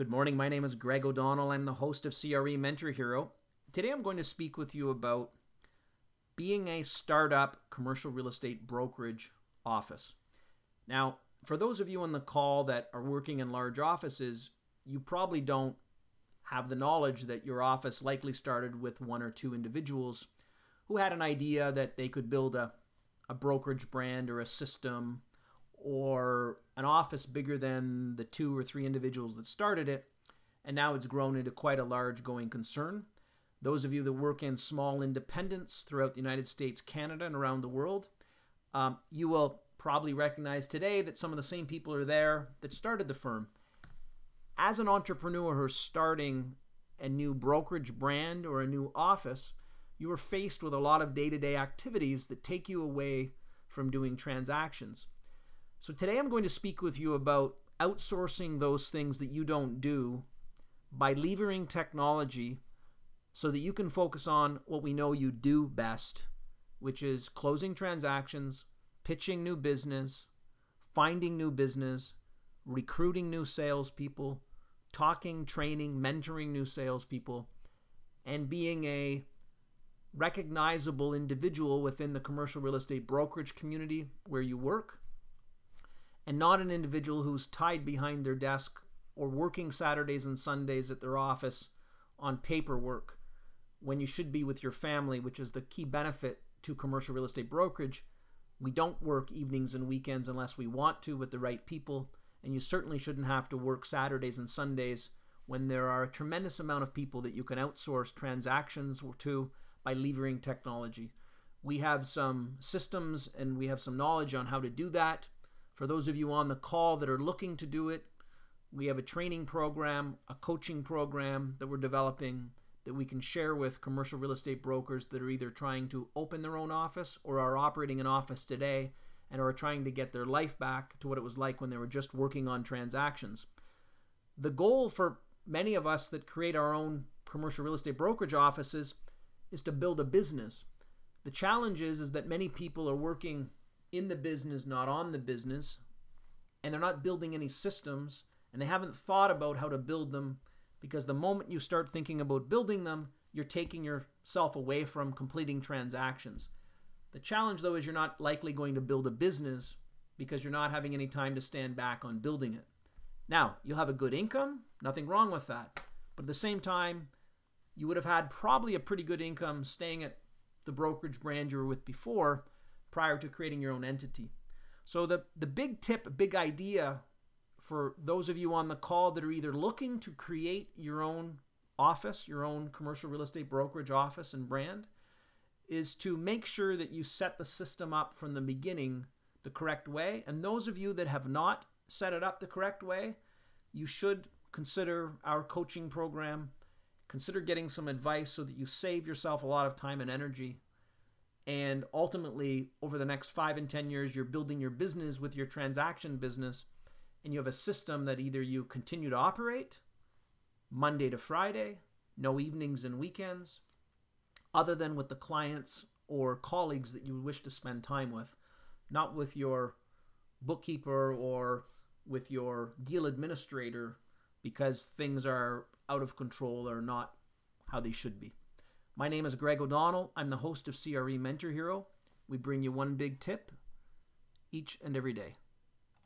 Good morning. My name is Greg O'Donnell. I'm the host of CRE Mentor Hero. Today I'm going to speak with you about being a startup commercial real estate brokerage office. Now, for those of you on the call that are working in large offices, you probably don't have the knowledge that your office likely started with one or two individuals who had an idea that they could build a, a brokerage brand or a system or an office bigger than the two or three individuals that started it, and now it's grown into quite a large going concern. Those of you that work in small independents throughout the United States, Canada, and around the world, um, you will probably recognize today that some of the same people are there that started the firm. As an entrepreneur who's starting a new brokerage brand or a new office, you are faced with a lot of day to day activities that take you away from doing transactions. So today I'm going to speak with you about outsourcing those things that you don't do by levering technology so that you can focus on what we know you do best, which is closing transactions, pitching new business, finding new business, recruiting new salespeople, talking, training, mentoring new salespeople, and being a recognizable individual within the commercial real estate brokerage community where you work and not an individual who's tied behind their desk or working Saturdays and Sundays at their office on paperwork when you should be with your family, which is the key benefit to commercial real estate brokerage. We don't work evenings and weekends unless we want to with the right people, and you certainly shouldn't have to work Saturdays and Sundays when there are a tremendous amount of people that you can outsource transactions to by levering technology. We have some systems and we have some knowledge on how to do that. For those of you on the call that are looking to do it, we have a training program, a coaching program that we're developing that we can share with commercial real estate brokers that are either trying to open their own office or are operating an office today and are trying to get their life back to what it was like when they were just working on transactions. The goal for many of us that create our own commercial real estate brokerage offices is to build a business. The challenge is, is that many people are working in the business, not on the business, and they're not building any systems, and they haven't thought about how to build them because the moment you start thinking about building them, you're taking yourself away from completing transactions. The challenge, though, is you're not likely going to build a business because you're not having any time to stand back on building it. Now, you'll have a good income, nothing wrong with that. But at the same time, you would have had probably a pretty good income staying at the brokerage brand you were with before prior to creating your own entity. So the the big tip, big idea for those of you on the call that are either looking to create your own office, your own commercial real estate brokerage office and brand is to make sure that you set the system up from the beginning the correct way. And those of you that have not set it up the correct way, you should consider our coaching program. Consider getting some advice so that you save yourself a lot of time and energy and ultimately over the next five and ten years you're building your business with your transaction business and you have a system that either you continue to operate monday to friday no evenings and weekends other than with the clients or colleagues that you wish to spend time with not with your bookkeeper or with your deal administrator because things are out of control or not how they should be my name is Greg O'Donnell. I'm the host of CRE Mentor Hero. We bring you one big tip each and every day.